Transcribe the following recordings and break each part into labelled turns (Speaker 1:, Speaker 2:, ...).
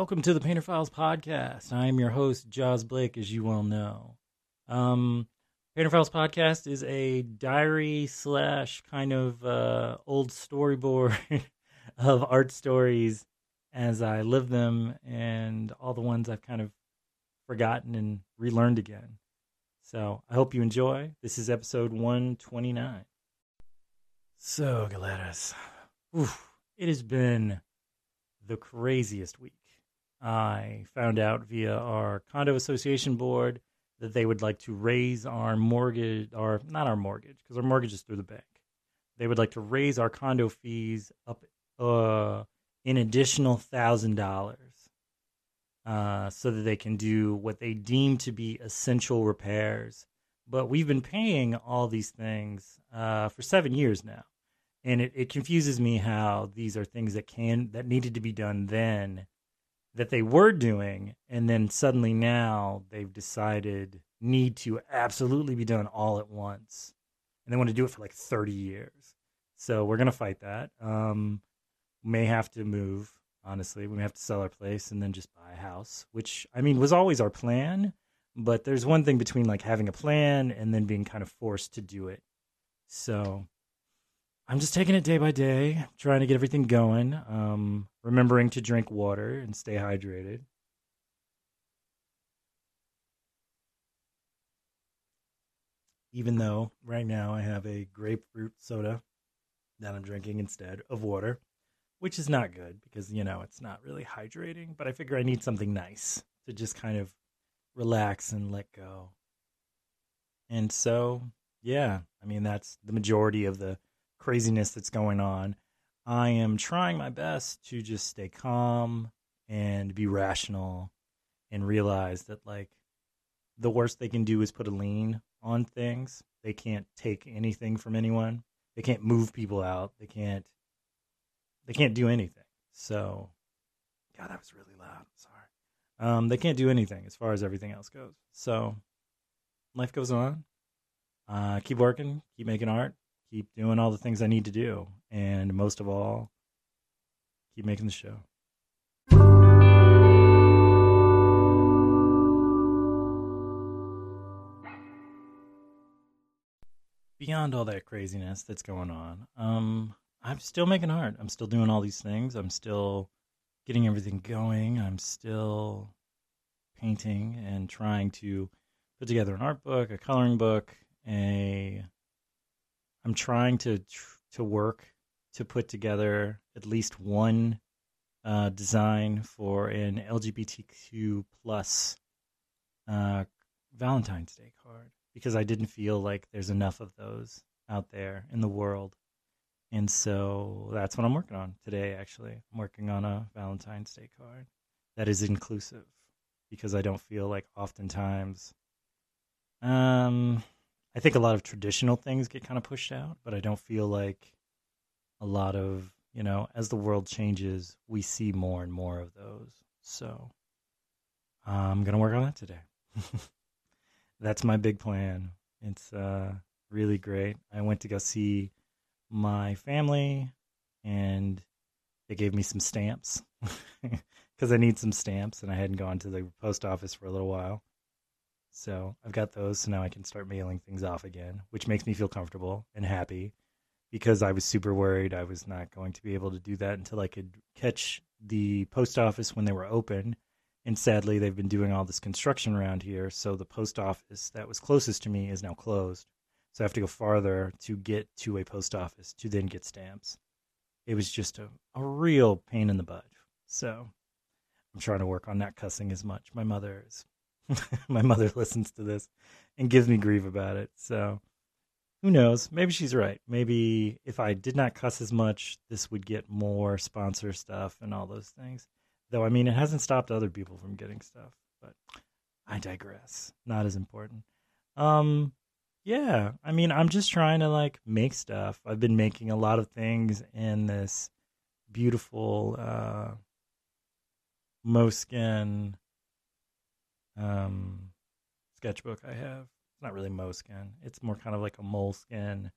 Speaker 1: Welcome to the Painter Files podcast. I am your host, Jaws Blake, as you well know. Um, Painter Files podcast is a diary slash kind of uh, old storyboard of art stories as I live them and all the ones I've kind of forgotten and relearned again. So I hope you enjoy. This is episode 129. So, Galeras, it has been the craziest week. I found out via our condo association board that they would like to raise our mortgage, or not our mortgage, because our mortgage is through the bank. They would like to raise our condo fees up uh, an additional thousand dollars, uh, so that they can do what they deem to be essential repairs. But we've been paying all these things uh, for seven years now, and it, it confuses me how these are things that can that needed to be done then that they were doing and then suddenly now they've decided need to absolutely be done all at once. And they want to do it for like 30 years. So we're going to fight that. Um may have to move honestly. We may have to sell our place and then just buy a house which i mean was always our plan. But there's one thing between like having a plan and then being kind of forced to do it. So I'm just taking it day by day, trying to get everything going. Um, remembering to drink water and stay hydrated. Even though right now I have a grapefruit soda that I'm drinking instead of water, which is not good because, you know, it's not really hydrating, but I figure I need something nice to just kind of relax and let go. And so, yeah, I mean, that's the majority of the craziness that's going on. I am trying my best to just stay calm and be rational and realize that like the worst they can do is put a lien on things. They can't take anything from anyone. They can't move people out. They can't they can't do anything. So God, that was really loud. Sorry. Um, they can't do anything as far as everything else goes. So life goes on. Uh, keep working, keep making art, keep doing all the things I need to do, and most of all, keep making the show. Beyond all that craziness that's going on, um, I'm still making art. I'm still doing all these things. I'm still getting everything going. I'm still painting and trying to put together an art book, a coloring book, a I'm trying to to work to put together at least one uh, design for an LGBTQ plus uh, Valentine's Day card because I didn't feel like there's enough of those out there in the world. And so that's what I'm working on today, actually. I'm working on a Valentine's Day card that is inclusive because I don't feel like oftentimes um, I think a lot of traditional things get kind of pushed out, but I don't feel like a lot of, you know, as the world changes, we see more and more of those. So I'm going to work on that today. That's my big plan. It's uh, really great. I went to go see my family and they gave me some stamps because I need some stamps and I hadn't gone to the post office for a little while. So I've got those, so now I can start mailing things off again, which makes me feel comfortable and happy because I was super worried I was not going to be able to do that until I could catch the post office when they were open. And sadly, they've been doing all this construction around here, so the post office that was closest to me is now closed. So I have to go farther to get to a post office to then get stamps. It was just a, a real pain in the butt. So I'm trying to work on not cussing as much. My mother is my mother listens to this and gives me grief about it. So who knows? Maybe she's right. Maybe if I did not cuss as much, this would get more sponsor stuff and all those things. Though, I mean, it hasn't stopped other people from getting stuff, but I digress. Not as important. Um, yeah, I mean, I'm just trying to like make stuff. I've been making a lot of things in this beautiful uh, Moleskine um, sketchbook I have. It's not really Moleskine. It's more kind of like a moleskin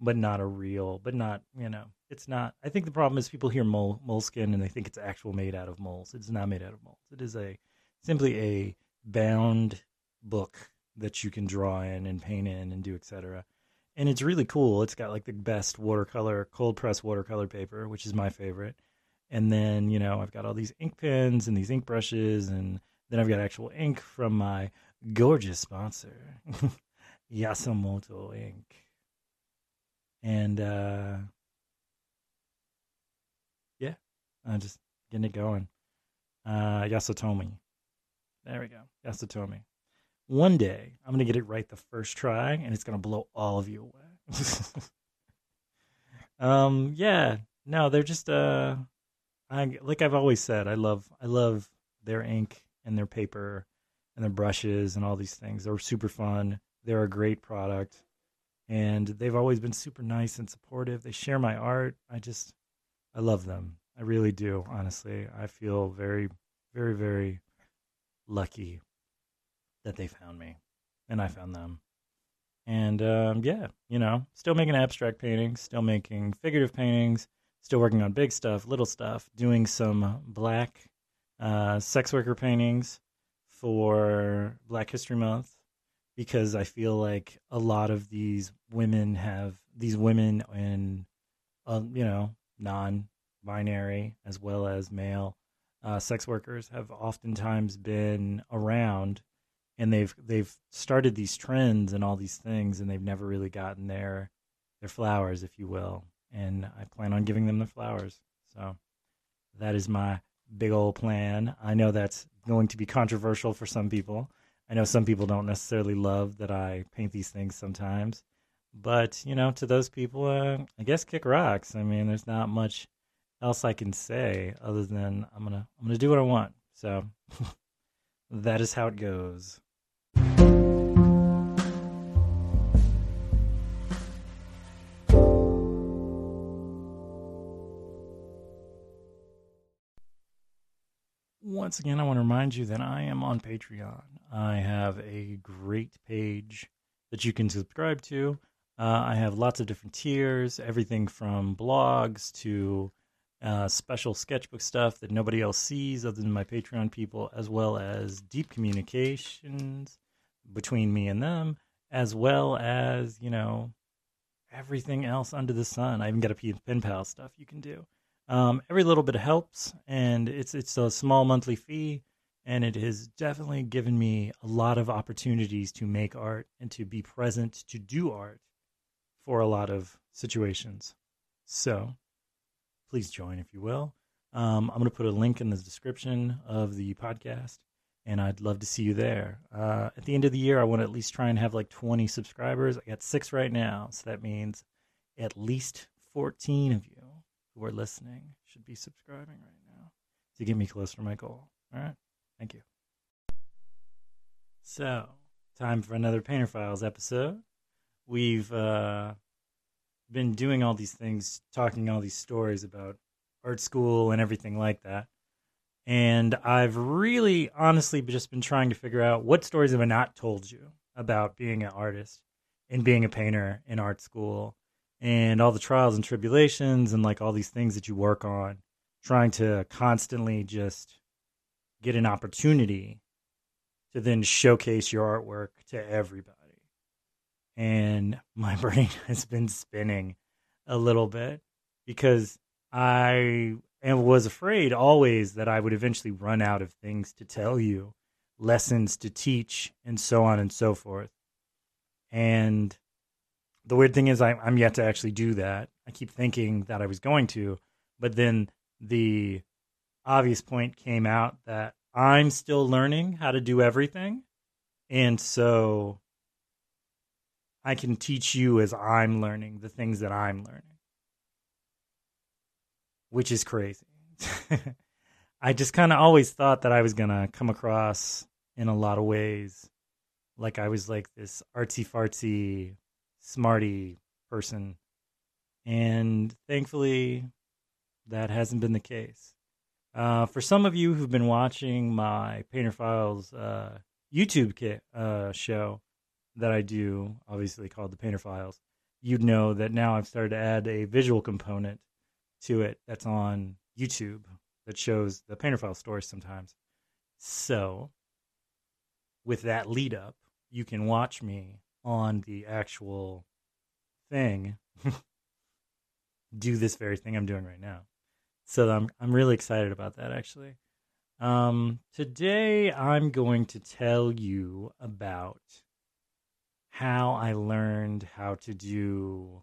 Speaker 1: but not a real, but not you know, it's not. I think the problem is people hear mole moleskin and they think it's actual made out of moles. It's not made out of moles. It is a simply a bound book that you can draw in and paint in and do etc. And it's really cool. It's got like the best watercolor, cold press watercolor paper, which is my favorite. And then you know I've got all these ink pens and these ink brushes, and then I've got actual ink from my gorgeous sponsor, Yasumoto Ink. And uh yeah, I'm just getting it going. Uh Yasutomo. There we go. Yasutomo. One day I'm gonna get it right the first try and it's gonna blow all of you away. um yeah. No, they're just uh I like I've always said, I love I love their ink and their paper and their brushes and all these things. They're super fun. They're a great product. And they've always been super nice and supportive. They share my art. I just, I love them. I really do, honestly. I feel very, very, very lucky that they found me and I found them. And um, yeah, you know, still making abstract paintings, still making figurative paintings, still working on big stuff, little stuff, doing some black uh, sex worker paintings for Black History Month because I feel like a lot of these women have these women and uh, you know non-binary as well as male uh, sex workers have oftentimes been around and they've they've started these trends and all these things and they've never really gotten their their flowers if you will. And I plan on giving them the flowers. So that is my big old plan I know that's going to be controversial for some people. I know some people don't necessarily love that I paint these things sometimes, but you know, to those people, uh, I guess kick rocks. I mean, there's not much else I can say other than I'm gonna I'm gonna do what I want. So that is how it goes. Once again, I want to remind you that I am on Patreon. I have a great page that you can subscribe to. Uh, I have lots of different tiers, everything from blogs to uh, special sketchbook stuff that nobody else sees other than my Patreon people, as well as deep communications between me and them, as well as, you know, everything else under the sun. I even got a pen pal stuff you can do. Um, every little bit helps, and it's it's a small monthly fee, and it has definitely given me a lot of opportunities to make art and to be present to do art for a lot of situations. So, please join if you will. Um, I'm going to put a link in the description of the podcast, and I'd love to see you there. Uh, at the end of the year, I want to at least try and have like 20 subscribers. I got six right now, so that means at least 14 of you who are listening should be subscribing right now to get me closer to my goal. All right. Thank you. So, time for another Painter Files episode. We've uh, been doing all these things, talking all these stories about art school and everything like that. And I've really honestly just been trying to figure out what stories have I not told you about being an artist and being a painter in art school and all the trials and tribulations and like all these things that you work on, trying to constantly just get an opportunity to then showcase your artwork to everybody. And my brain has been spinning a little bit because I and was afraid always that I would eventually run out of things to tell you, lessons to teach, and so on and so forth. And the weird thing is I, I'm yet to actually do that. I keep thinking that I was going to, but then the obvious point came out that I'm still learning how to do everything. And so I can teach you as I'm learning the things that I'm learning, which is crazy. I just kind of always thought that I was going to come across in a lot of ways like I was like this artsy fartsy smarty person. And thankfully, that hasn't been the case. Uh, for some of you who've been watching my Painter Files uh, YouTube kit uh, show that I do, obviously called the Painter Files, you'd know that now I've started to add a visual component to it that's on YouTube that shows the painter file stories sometimes. So, with that lead up, you can watch me on the actual thing do this very thing I'm doing right now. So I'm I'm really excited about that actually. Um, today I'm going to tell you about how I learned how to do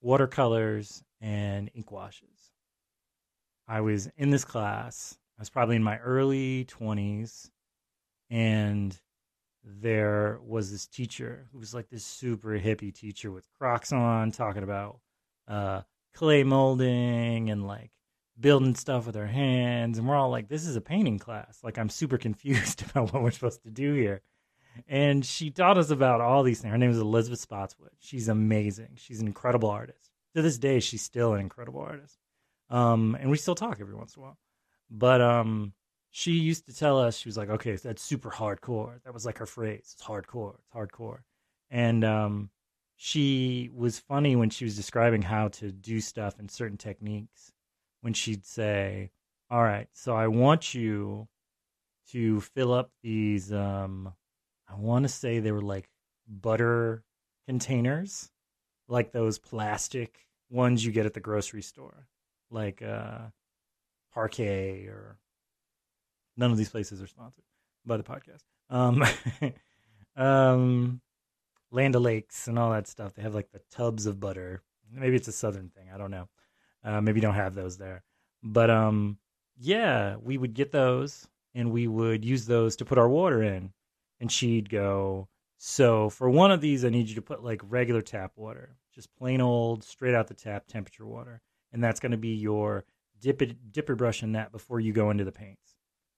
Speaker 1: watercolors and ink washes. I was in this class. I was probably in my early 20s and there was this teacher who was like this super hippie teacher with Crocs on, talking about uh, clay molding and like building stuff with our hands. And we're all like, this is a painting class. Like, I'm super confused about what we're supposed to do here. And she taught us about all these things. Her name is Elizabeth Spotswood. She's amazing. She's an incredible artist. To this day, she's still an incredible artist. Um, and we still talk every once in a while. But um, she used to tell us she was like okay that's super hardcore. That was like her phrase it's hardcore it's hardcore. And um, she was funny when she was describing how to do stuff and certain techniques when she'd say all right so i want you to fill up these um, i want to say they were like butter containers like those plastic ones you get at the grocery store like uh Parkay or None of these places are sponsored by the podcast. Um, um, Land and all that stuff. They have like the tubs of butter. Maybe it's a southern thing. I don't know. Uh, maybe you don't have those there. But um, yeah, we would get those and we would use those to put our water in. And she'd go, so for one of these, I need you to put like regular tap water, just plain old, straight out the tap temperature water. And that's going to be your dip it, dipper brush in that before you go into the paints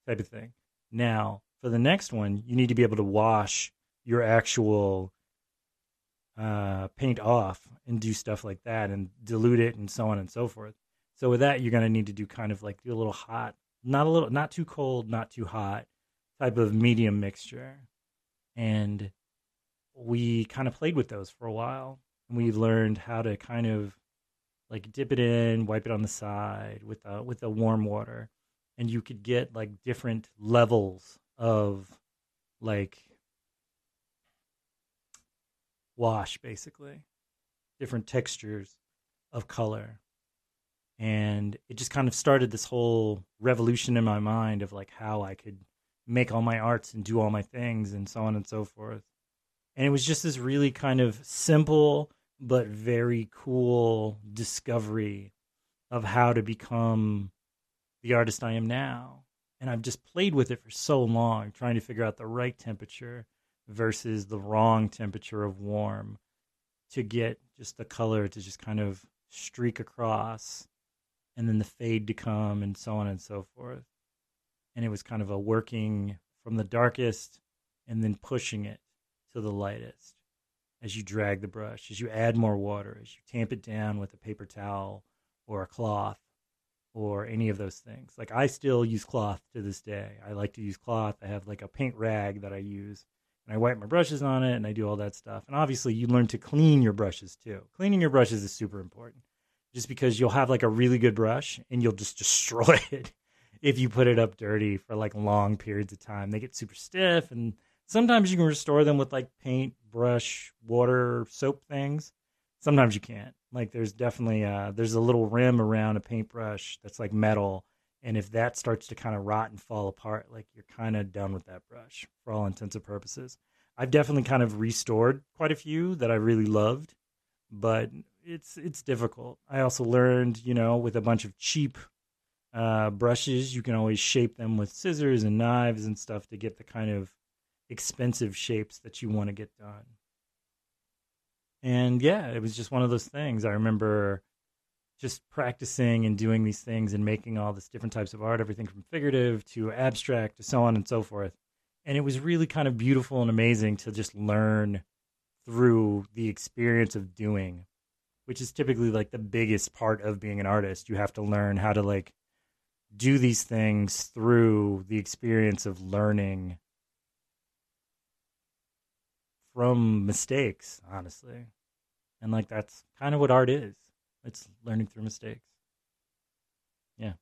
Speaker 1: type of thing. Now, for the next one, you need to be able to wash your actual uh, paint off and do stuff like that and dilute it and so on and so forth. So with that, you're going to need to do kind of like do a little hot, not a little, not too cold, not too hot type of medium mixture. And we kind of played with those for a while. And we learned how to kind of like dip it in, wipe it on the side with a, with the warm water, and you could get like different levels of like wash basically different textures of color and it just kind of started this whole revolution in my mind of like how I could make all my arts and do all my things and so on and so forth. And it was just this really kind of simple but very cool discovery of how to become the artist I am now. And I've just played with it for so long, trying to figure out the right temperature versus the wrong temperature of warm to get just the color to just kind of streak across and then the fade to come and so on and so forth. And it was kind of a working from the darkest and then pushing it to the lightest as you drag the brush, as you add more water, as you tamp it down with a paper towel or a cloth or any of those things. Like I still use cloth to this day. I like to use cloth. I have like a paint rag that I use and I wipe my brushes on it and I do all that stuff. And obviously you learn to clean your brushes too. Cleaning your brushes is super important. Just because you'll have like a really good brush and you'll just destroy it if you put it up dirty for like long periods of time. They get super stiff and sometimes you can restore them with like paint, brush, water, soap things. Sometimes you can't. Like there's definitely uh there's a little rim around a paintbrush that's like metal, and if that starts to kind of rot and fall apart, like you're kind of done with that brush for all intents and purposes. I've definitely kind of restored quite a few that I really loved, but it's it's difficult. I also learned, you know, with a bunch of cheap uh, brushes, you can always shape them with scissors and knives and stuff to get the kind of expensive shapes that you want to get done and yeah, it was just one of those things. I remember just practicing and doing these things and making all this different types of art, everything from figurative to abstract to so on and so forth. And it was really kind of beautiful and amazing to just learn through the experience of doing, which is typically like the biggest part of being an artist. You have to learn how to like do these things through the experience of learning from mistakes, honestly. And like that's kind of what art is. It's learning through mistakes. Yeah.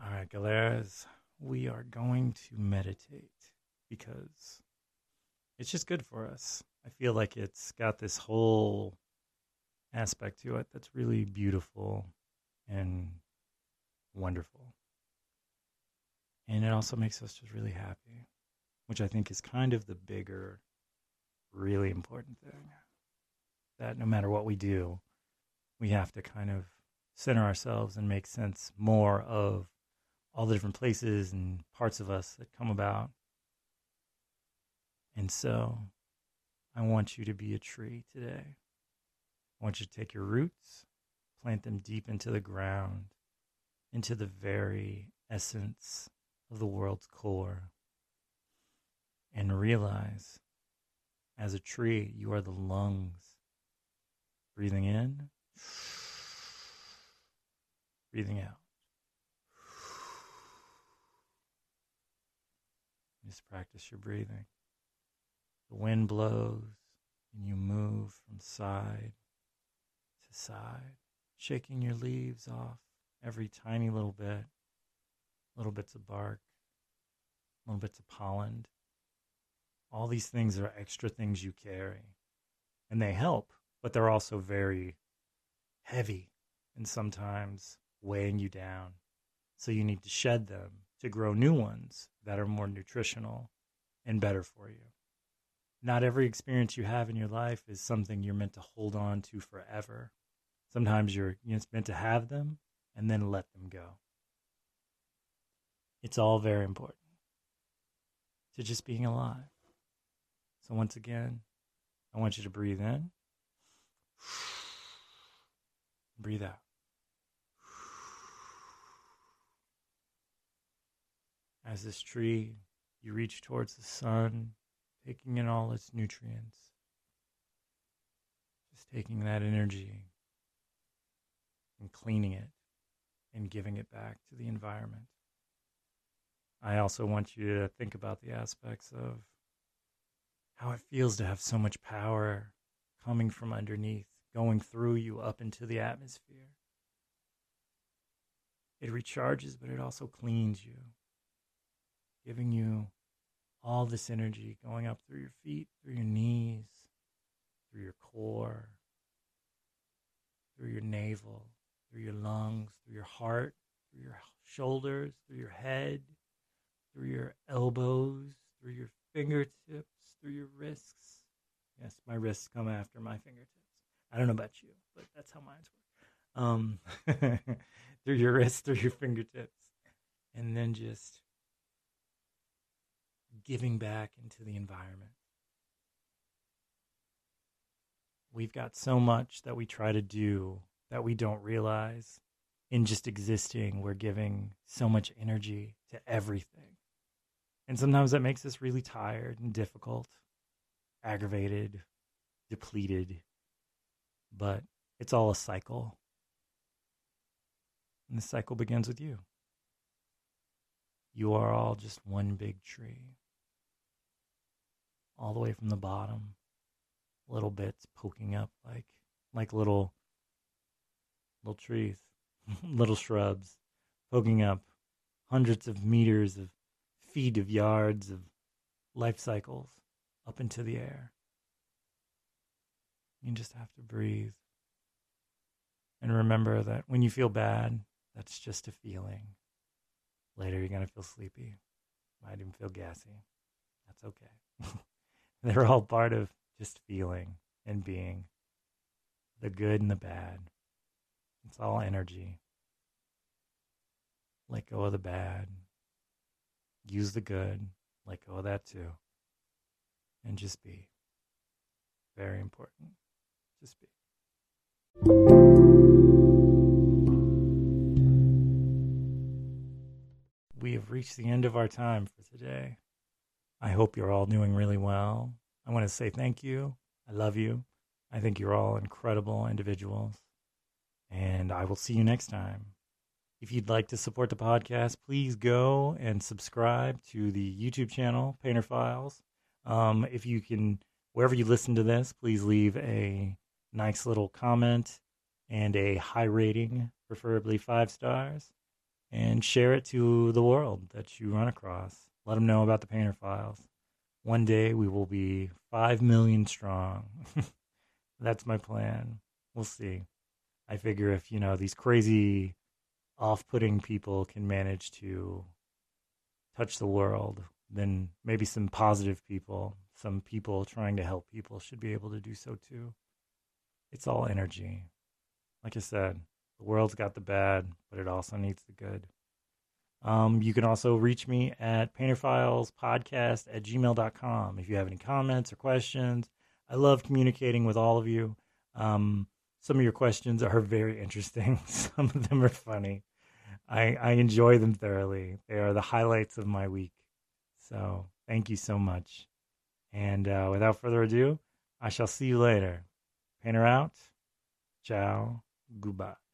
Speaker 1: All right, galeras, we are going to meditate because it's just good for us. I feel like it's got this whole aspect to it that's really beautiful and wonderful. And it also makes us just really happy, which I think is kind of the bigger, really important thing. That no matter what we do, we have to kind of center ourselves and make sense more of all the different places and parts of us that come about. And so I want you to be a tree today. I want you to take your roots, plant them deep into the ground, into the very essence of the world's core, and realize as a tree, you are the lungs. Breathing in, breathing out. Just practice your breathing. The wind blows and you move from side to side, shaking your leaves off every tiny little bit, little bits of bark, little bits of pollen. All these things are extra things you carry, and they help, but they're also very heavy and sometimes weighing you down. So you need to shed them to grow new ones that are more nutritional and better for you not every experience you have in your life is something you're meant to hold on to forever. Sometimes you're, you're meant to have them and then let them go. It's all very important to just being alive. So, once again, I want you to breathe in, breathe out. As this tree, you reach towards the sun taking in all its nutrients, just taking that energy and cleaning it and giving it back to the environment. I also want you to think about the aspects of how it feels to have so much power coming from underneath, going through you up into the atmosphere. It recharges, but it also cleans you, giving you all this energy going up through your feet, through your knees, through your core, through your navel, through your lungs, through your heart, through your shoulders, through your head, through your elbows, through your fingertips, through your wrists. Yes, my wrists come after my fingertips. I don't know about you, but that's how mine's work. Um, through your wrists, through your fingertips, and then just giving back into the environment. We've got so much that we try to do that we don't realize. In just existing, we're giving so much energy to everything. And sometimes that makes us really tired and difficult, aggravated, depleted. But it's all a cycle. And the cycle begins with you. You are all just one big tree all the way from the bottom, little bits poking up like like little little trees, little shrubs poking up hundreds of meters of feet of yards of life cycles up into the air. You just have to breathe. And remember that when you feel bad, that's just a feeling. Later, you're going to feel sleepy. Might even feel gassy. That's okay. They're all part of just feeling and being the good and the bad. It's all energy. Let go of the bad. Use the good. Let go of that too. And just be. Very important. Just be. We have reached the end of our time for today. I hope you're all doing really well. I want to say thank you. I love you. I think you're all incredible individuals. And I will see you next time. If you'd like to support the podcast, please go and subscribe to the YouTube channel, Painter Files. Um, if you can wherever you listen to this, please leave a nice little comment and a high rating, preferably five stars, and share it to the world that you run across. Let them know about the Painter Files. One day we will be 5 million strong. That's my plan. We'll see. I figure if, you know, these crazy off putting people can manage to touch the world, then maybe some positive people, some people trying to help people should be able to do so too. It's all energy. Like I said, the world's got the bad, but it also needs the good. Um, you can also reach me at painterfilespodcast at gmail.com if you have any comments or questions. I love communicating with all of you. Um, some of your questions are very interesting. Some of them are funny. I, I enjoy them thoroughly. They are the highlights of my week. So thank you so much. And uh, without further ado, I shall see you later. Painter out. Ciao. Goodbye.